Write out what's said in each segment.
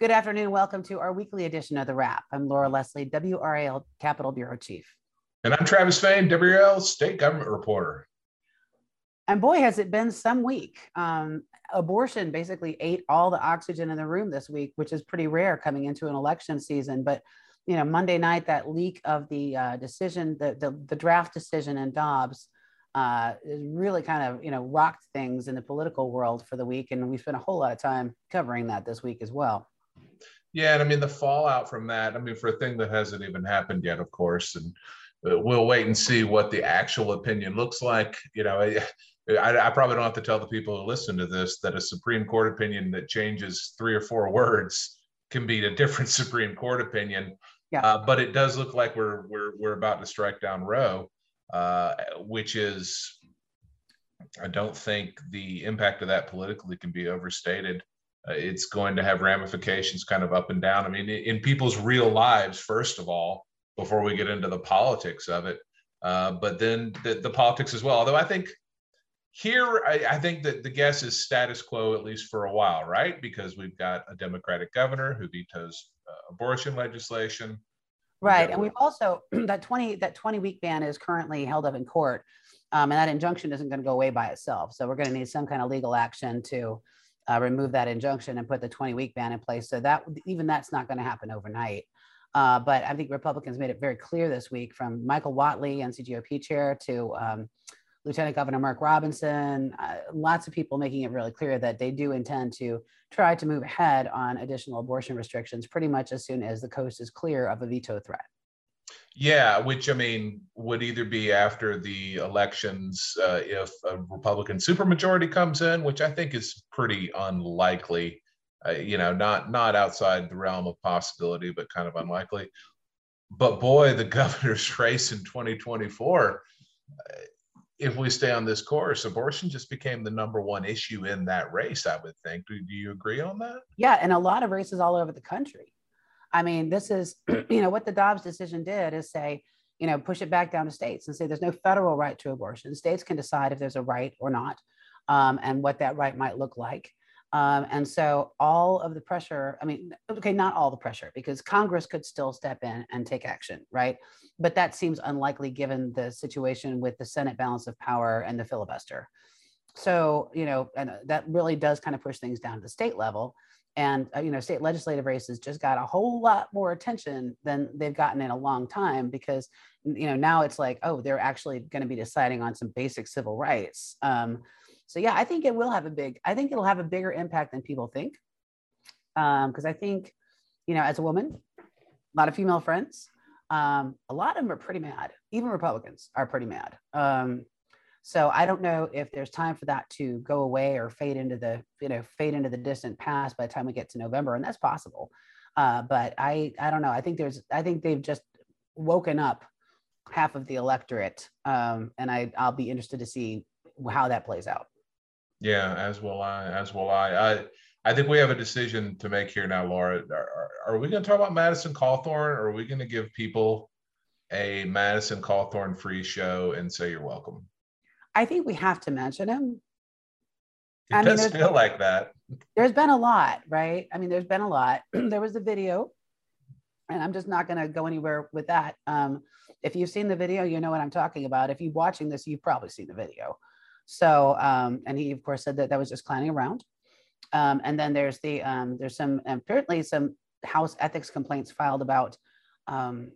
Good afternoon. Welcome to our weekly edition of The Wrap. I'm Laura Leslie, WRAL Capital Bureau Chief. And I'm Travis Fain, WRAL State Government Reporter. And boy, has it been some week. Um, abortion basically ate all the oxygen in the room this week, which is pretty rare coming into an election season. But you know, Monday night, that leak of the uh, decision, the, the, the draft decision in Dobbs, uh, really kind of you know rocked things in the political world for the week, and we spent a whole lot of time covering that this week as well. Yeah, and I mean the fallout from that. I mean, for a thing that hasn't even happened yet, of course, and uh, we'll wait and see what the actual opinion looks like. You know, I, I, probably don't have to tell the people who listen to this that a Supreme Court opinion that changes three or four words can be a different Supreme Court opinion. Yeah. Uh, but it does look like we're we're we're about to strike down Roe, uh, which is, I don't think the impact of that politically can be overstated. Uh, it's going to have ramifications kind of up and down. I mean, in people's real lives, first of all, before we get into the politics of it, uh, but then the, the politics as well. Although I think here, I, I, think that the guess is status quo at least for a while, right? Because we've got a Democratic governor who vetoes uh, abortion legislation. Right, and we've also that twenty that twenty week ban is currently held up in court, um, and that injunction isn't going to go away by itself. So we're going to need some kind of legal action to uh, remove that injunction and put the twenty week ban in place. So that even that's not going to happen overnight. Uh, but I think Republicans made it very clear this week, from Michael Whatley, NCGOP chair, to um, Lieutenant Governor Mark Robinson, uh, lots of people making it really clear that they do intend to try to move ahead on additional abortion restrictions pretty much as soon as the coast is clear of a veto threat. Yeah, which I mean would either be after the elections uh, if a Republican supermajority comes in, which I think is pretty unlikely. Uh, you know, not not outside the realm of possibility, but kind of unlikely. But boy, the governor's race in 2024 if we stay on this course, abortion just became the number one issue in that race, I would think. Do, do you agree on that? Yeah, and a lot of races all over the country. I mean, this is, you know, what the Dobbs decision did is say, you know, push it back down to states and say there's no federal right to abortion. States can decide if there's a right or not um, and what that right might look like. Um, and so all of the pressure, I mean, okay, not all the pressure, because Congress could still step in and take action, right? But that seems unlikely given the situation with the Senate balance of power and the filibuster. So, you know, and that really does kind of push things down to the state level. And, uh, you know, state legislative races just got a whole lot more attention than they've gotten in a long time because, you know, now it's like, oh, they're actually going to be deciding on some basic civil rights. Um, so yeah, I think it will have a big, I think it'll have a bigger impact than people think. Because um, I think, you know, as a woman, a lot of female friends, um, a lot of them are pretty mad. Even Republicans are pretty mad. So I don't know if there's time for that to go away or fade into the, you know, fade into the distant past by the time we get to November, and that's possible. Uh, but I, I don't know. I think there's, I think they've just woken up half of the electorate, um, and I, I'll be interested to see how that plays out. Yeah, as will I. As will I. I I think we have a decision to make here now, Laura. Are, are we going to talk about Madison Cawthorn, or are we going to give people a Madison Cawthorn free show and say you're welcome? I think we have to mention him. It I does mean, feel like that. There's been a lot, right? I mean, there's been a lot. there was a video, and I'm just not going to go anywhere with that. Um, if you've seen the video, you know what I'm talking about. If you're watching this, you've probably seen the video. So, um, and he of course said that that was just clowning around. Um, and then there's the um, there's some apparently some House ethics complaints filed about um,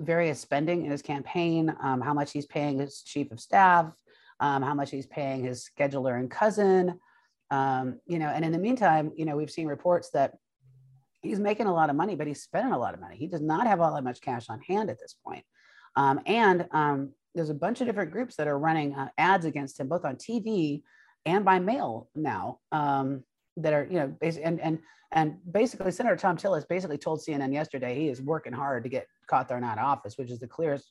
various spending in his campaign, um, how much he's paying his chief of staff, um, how much he's paying his scheduler and cousin. Um, you know, and in the meantime, you know, we've seen reports that he's making a lot of money, but he's spending a lot of money. He does not have all that much cash on hand at this point. Um, and um, there's a bunch of different groups that are running uh, ads against him, both on TV and by mail now. Um, that are, you know, and and and basically, Senator Thom Tillis basically told CNN yesterday he is working hard to get Cawthorn out of office, which is the clearest,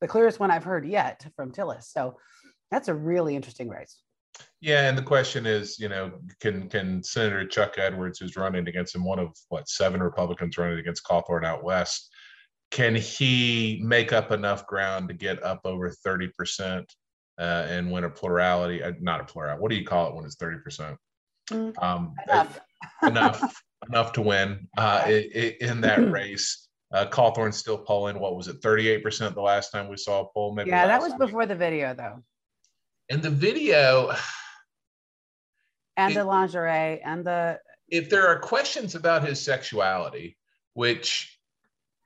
the clearest one I've heard yet from Tillis. So that's a really interesting race. Yeah, and the question is, you know, can can Senator Chuck Edwards, who's running against him, one of what seven Republicans running against Cawthorn out west, can he make up enough ground to get up over 30% uh, and win a plurality? Uh, not a plurality. What do you call it when it's 30%? Mm, um, enough. enough enough to win uh, in that race. Uh, Cawthorn's still polling. What was it, 38% the last time we saw a poll? Maybe yeah, that was before the video, though. And the video. And it, the lingerie and the. If there are questions about his sexuality, which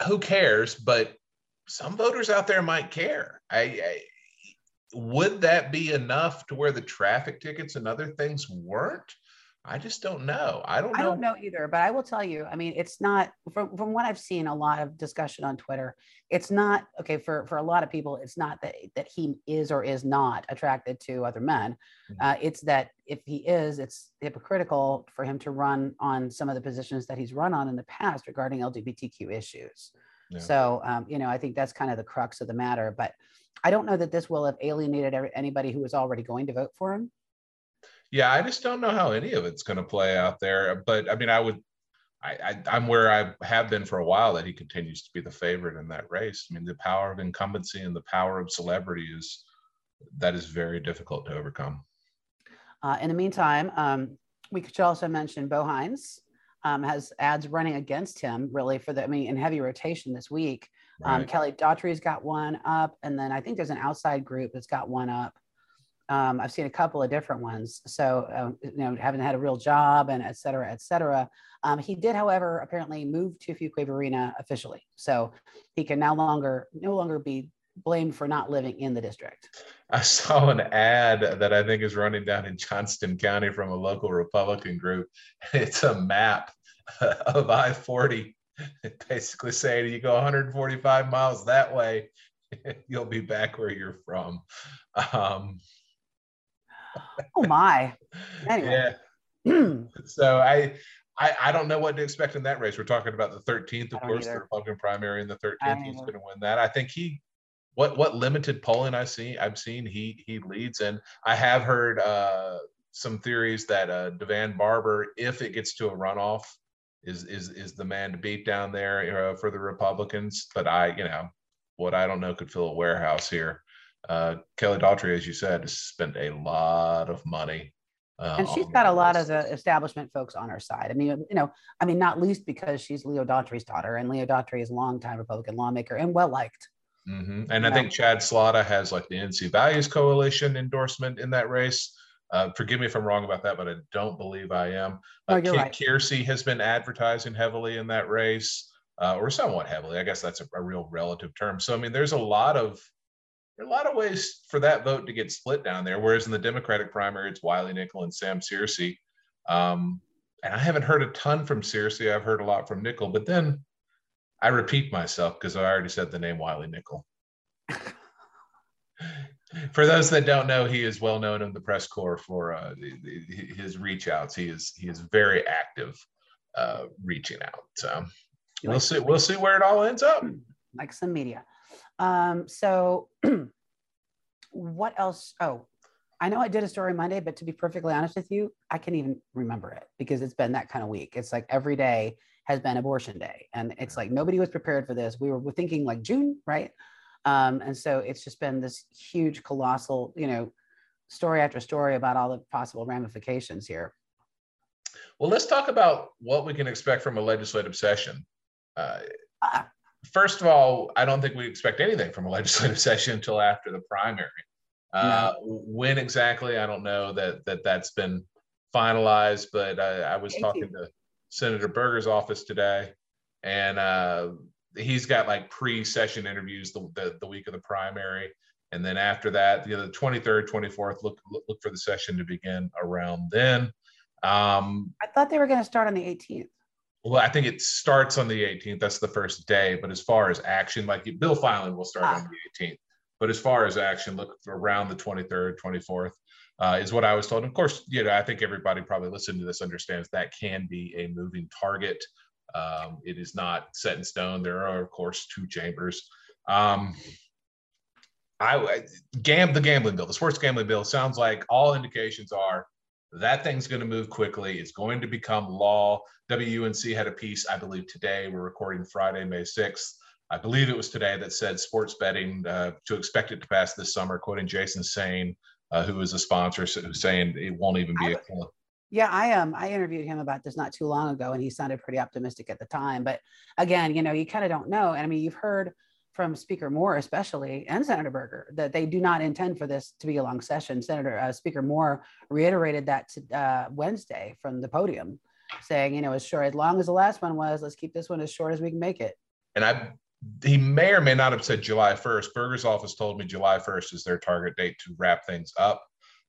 who cares, but some voters out there might care. I, I would that be enough to where the traffic tickets and other things weren't? I just don't know. I don't know. I don't know either, but I will tell you, I mean, it's not from, from what I've seen a lot of discussion on Twitter. It's not okay for, for a lot of people. It's not that, that he is or is not attracted to other men. Mm-hmm. Uh, it's that if he is, it's hypocritical for him to run on some of the positions that he's run on in the past regarding LGBTQ issues. Yeah. So, um, you know, I think that's kind of the crux of the matter, but I don't know that this will have alienated anybody who was already going to vote for him. Yeah, I just don't know how any of it's going to play out there. But I mean, I would, I, I, am where I have been for a while that he continues to be the favorite in that race. I mean, the power of incumbency and the power of celebrity is that is very difficult to overcome. Uh, in the meantime, um, we could also mention Bo Hines um, has ads running against him really for the, I mean, in heavy rotation this week. Um. Kelly Daughtry's got one up, and then I think there's an outside group that's got one up. Um, I've seen a couple of different ones. So, um, you know, haven't had a real job and et cetera, et cetera. Um, he did, however, apparently move to Fuquay-Varina officially. So he can no longer, no longer be blamed for not living in the district. I saw an ad that I think is running down in Johnston County from a local Republican group. It's a map of I 40, basically saying you go 145 miles that way, you'll be back where you're from. Um, oh my. Anyway. Yeah. so I, I, I don't know what to expect in that race. We're talking about the 13th, of course, either. the Republican primary, in the 13th. He's going to win that. I think he, what what limited polling I see, I've seen he he leads, and I have heard uh, some theories that uh, DeVan Barbour, if it gets to a runoff, is is is the man to beat down there uh, for the Republicans. But I, you know, what I don't know could fill a warehouse here. Uh, Kelly Daughtry, as you said, has spent a lot of money. Uh, and she's got a lot of the establishment folks on her side. I mean, you know, I mean, not least because she's Leo Daughtry's daughter, and Leo Daughtry is a longtime Republican lawmaker and well liked. Mm-hmm. And you I know? think Chad Slotta has like the NC Values Coalition endorsement in that race. Uh, forgive me if I'm wrong about that, but I don't believe I am. Uh, right. Keirsey has been advertising heavily in that race, uh, or somewhat heavily. I guess that's a, a, real relative term. So I mean, there's a lot of there are a lot of ways for that vote to get split down there. Whereas in the Democratic primary, it's Wiley Nickel and Sam Searcy. Um, and I haven't heard a ton from Searcy. I've heard a lot from Nickel, but then I repeat myself because I already said the name Wiley Nickel. for those that don't know, he is well known in the press corps for uh, his reach outs. He is he is very active uh, reaching out. So we'll see we'll see where it all ends up. Like some media. Um, so what else? Oh, I know I did a story Monday, but to be perfectly honest with you, I can't even remember it because it's been that kind of week. It's like every day has been abortion day. And it's like nobody was prepared for this. We were thinking like June, right? Um, and so it's just been this huge, colossal, you know, story after story about all the possible ramifications here. Well, let's talk about what we can expect from a legislative session. Uh, uh, first of all, I don't think we expect anything from a legislative session until after the primary. Uh, no. When exactly, I don't know that that that's been finalized. But I, I was talking to Senator Berger's office today, and uh, he's got like pre-session interviews the, the, the week of the primary, and then after that, you know, the 23rd, 24th, look, look look for the session to begin around then. Um, I thought they were going to start on the 18th. Well, I think it starts on the 18th. That's the first day. But as far as action, like bill filing will start ah. on the 18th. But as far as action, look around the 23rd, 24th uh, is what I was told. And of course, you know, I think everybody probably listening to this understands that can be a moving target. Um, it is not set in stone. There are, of course, two chambers. Um, I gam the gambling bill, the sports gambling bill sounds like all indications are that thing's going to move quickly. It's going to become law. WUNC had a piece, I believe, today. We're recording Friday, May 6th. I believe it was today that said sports betting uh, to expect it to pass this summer, quoting Jason Saine, uh, who is a sponsor, so, saying it won't even be a Yeah, I um I interviewed him about this not too long ago, and he sounded pretty optimistic at the time. But again, you know, you kind of don't know. And I mean, you've heard from Speaker Moore, especially, and Senator Berger, that they do not intend for this to be a long session. Senator uh, Speaker Moore reiterated that to, uh, Wednesday from the podium, saying, you know, as short as long as the last one was, let's keep this one as short as we can make it. And I, he may or may not have said July 1st. Berger's office told me July 1st is their target date to wrap things up.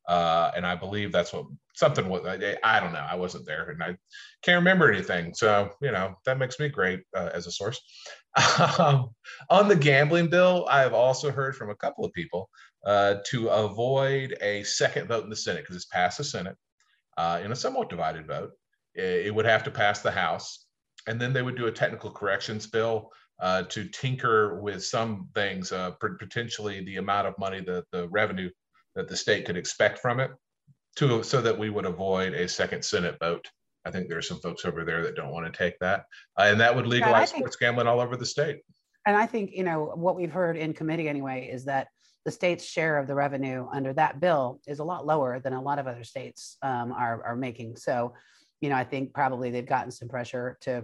Uh, and I believe that's what something was. I, I, don't know. I wasn't there, and I can't remember anything. So you know that makes me great uh, as a source. Um, on the gambling bill, I have also heard from a couple of people uh, to avoid a second vote in the Senate because it's passed the Senate uh, in a somewhat divided vote. It, it, would have to pass the House, and then they would do a technical corrections bill. Uh, to tinker with some things, uh, potentially the amount of money that the revenue that the state could expect from it to so that we would avoid a second Senate vote. I think there are some folks over there that don't want to take that. Uh, and that would legalize yeah, sports gambling all over the state. And I think, you know, what we've heard in committee anyway is that the state's share of the revenue under that bill is a lot lower than a lot of other states um, are, are making. So, you know, I think probably they've gotten some pressure to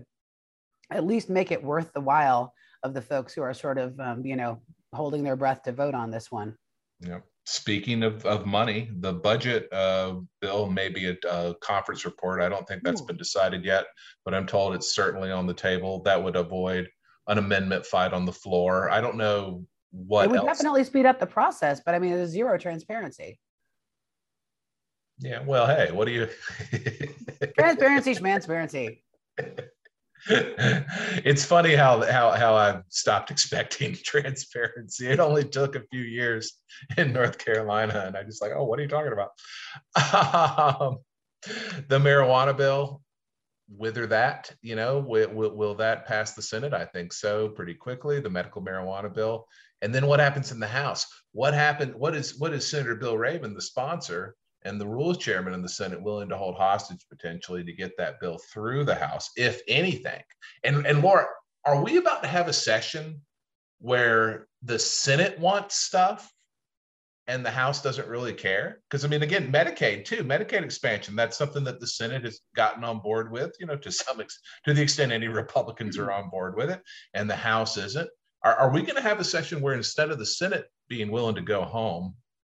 at least make it worth the while of the folks who are sort of, um, you know, holding their breath to vote on this one. Yeah speaking of, of money, the budget uh, bill may be a, a, conference report. I don't think that's Ooh. been decided yet, but I'm told it's certainly on the table. That would avoid an amendment fight on the floor. I don't know what. It would else. definitely speed up the process, but I mean, there's zero transparency. Yeah. Well, hey, what do you? transparency, transparency. it's funny how how how I've stopped expecting transparency. It only took a few years in North Carolina, and I just like, oh, what are you talking about? Um, the marijuana bill, whether that you know will, will, will that pass the Senate? I think so, pretty quickly. The medical marijuana bill, and then what happens in the House? What happened? What is what is Senator Bill Rabon, the sponsor? And the rules chairman in the Senate willing to hold hostage potentially to get that bill through the House, if anything. And and Laura, are we about to have a session where the Senate wants stuff and the House doesn't really care? Because I mean, again, Medicaid too, Medicaid expansion. That's something that the Senate has gotten on board with. You know, to some ex- to the extent any Republicans are on board with it, and the House isn't. Are, are we going to have a session where instead of the Senate being willing to go home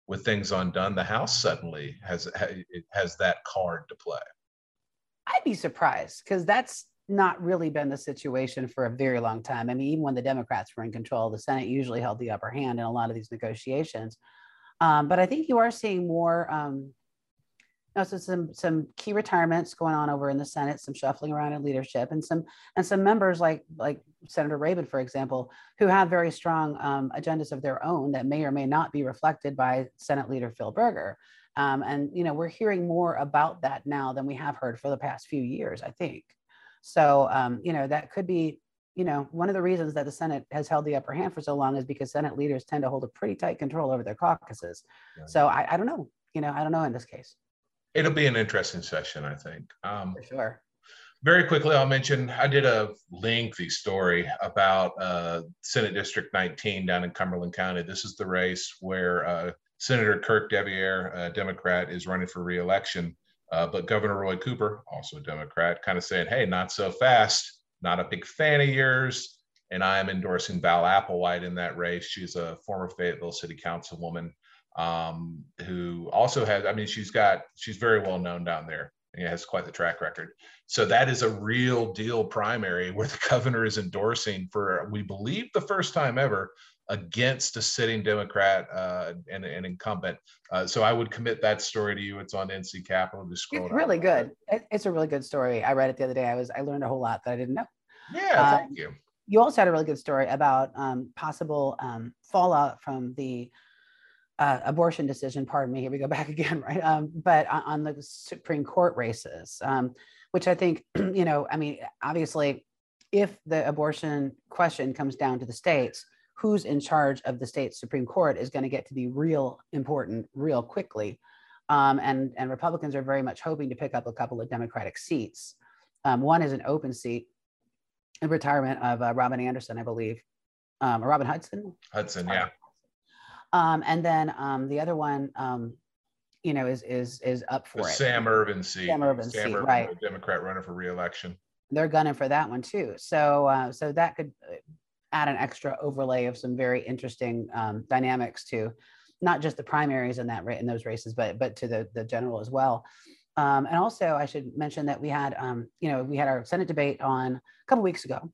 with things undone, the House suddenly has has that card to play. I'd be surprised because that's not really been the situation for a very long time. I mean, even when the Democrats were in control, the Senate usually held the upper hand in a lot of these negotiations. Um, but I think you are seeing more um, know, so some some key retirements going on over in the Senate, some shuffling around in leadership, and some and some members like like Senator Rabon, for example, who have very strong um, agendas of their own that may or may not be reflected by Senate Leader Phil Berger. Um, and you know, we're hearing more about that now than we have heard for the past few years. I think so. Um, you know, that could be you know, one of the reasons that the Senate has held the upper hand for so long is because Senate leaders tend to hold a pretty tight control over their caucuses. So I, I, don't know, you know, I don't know in this case it'll be an interesting session, I think. Um, For sure. Very quickly, I'll mention I did a lengthy story about uh, Senate District 19 down in Cumberland County. This is the race where uh, Senator Kirk deViere, a Democrat, is running for reelection. Uh, but Governor Roy Cooper, also a Democrat, kind of saying, hey, not so fast, not a big fan of yours. And I am endorsing Val Applewhite in that race. She's a former Fayetteville City Councilwoman um, who also has, I mean, she's got, she's very well known down there and has quite the track record. So that is a real deal primary where the governor is endorsing for, we believe, the first time ever against a sitting Democrat uh, and an incumbent. Uh, so I would commit that story to you. It's on NC Capitol. Just scroll. It's really good. It's a really good story. I read it the other day. I was I learned a whole lot that I didn't know. Yeah, um, thank you. You also had a really good story about um, possible um, fallout from the uh, abortion decision, pardon me, here we go back again, right? Um, but on, on, the Supreme Court races, um, which I think, you know, I mean, obviously, if the abortion question comes down to the states, who's in charge of the state Supreme Court is going to get to be real important real quickly. Um, and, and Republicans are very much hoping to pick up a couple of Democratic seats. Um, one is an open seat, a retirement of uh, Robin Anderson, I believe, um, or Robin Hudson. Hudson, yeah. Um, and then um, the other one um, you know, is is is up for The it. Sam Ervin seat. Sam Ervin seat, right. Democrat running for reelection. They're gunning for that one too. So uh, so that could uh, add an extra overlay of some very interesting um, dynamics to not just the primaries in that in those races, but but to the the general as well. Um, and also, I should mention that we had um, you know we had our Senate debate on a couple weeks ago,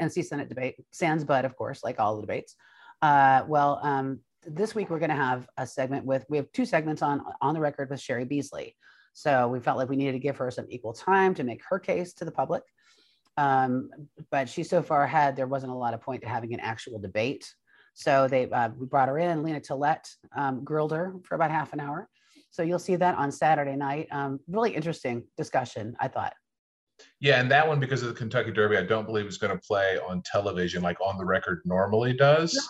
NC Senate debate, sans Budd, of course, like all the debates. Uh, well, um, this week we're going to have a segment with we have two segments on on the record with Cheri Beasley. So we felt like we needed to give her some equal time to make her case to the public. Um, but she so far had there wasn't a lot of point to having an actual debate. So they uh, we brought her in. Lena Tillett um, grilled her for about half an hour. So you'll see that on Saturday night. Um, really interesting discussion, I thought. Yeah, and that one because of the Kentucky Derby, I don't believe is going to play on television like on the record normally does.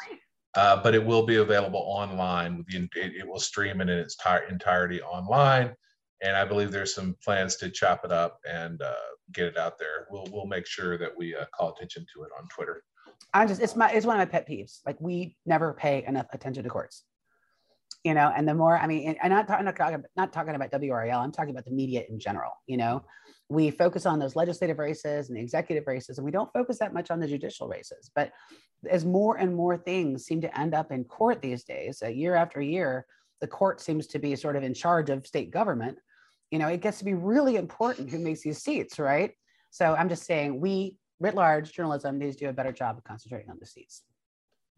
Uh, but it will be available online. The, it, it will stream in its entirety online, and I believe there's some plans to chop it up and uh, get it out there. We'll we'll make sure that we uh, call attention to it on Twitter. I just it's my it's one of my pet peeves. Like we never pay enough attention to courts. You know, and the more I mean, and I'm not talking not talking, not talking about WRAL. I'm talking about the media in general. You know, we focus on those legislative races and the executive races, and we don't focus that much on the judicial races. But as more and more things seem to end up in court these days, uh, year after year, the court seems to be sort of in charge of state government. You know, it gets to be really important who makes these seats, right? So I'm just saying, we writ large journalism needs to do a better job of concentrating on the seats.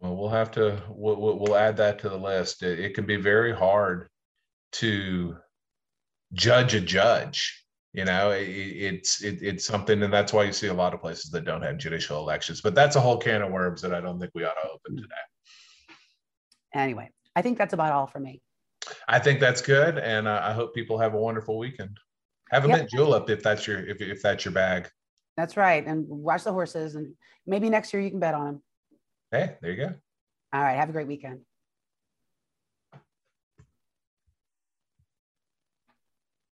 Well, we'll have to we'll, we'll add that to the list. It, it can be very hard to judge a judge. You know, it, it's it, it's something, and that's why you see a lot of places that don't have judicial elections. But that's a whole can of worms that I don't think we ought to open today. Anyway, I think that's about all for me. I think that's good, and uh, I hope people have a wonderful weekend. Have a Yep. mint julep if that's your if, if that's your bag. That's right. And watch the horses, and maybe next year you can bet on them. Hey, there you go. All right. Have a great weekend.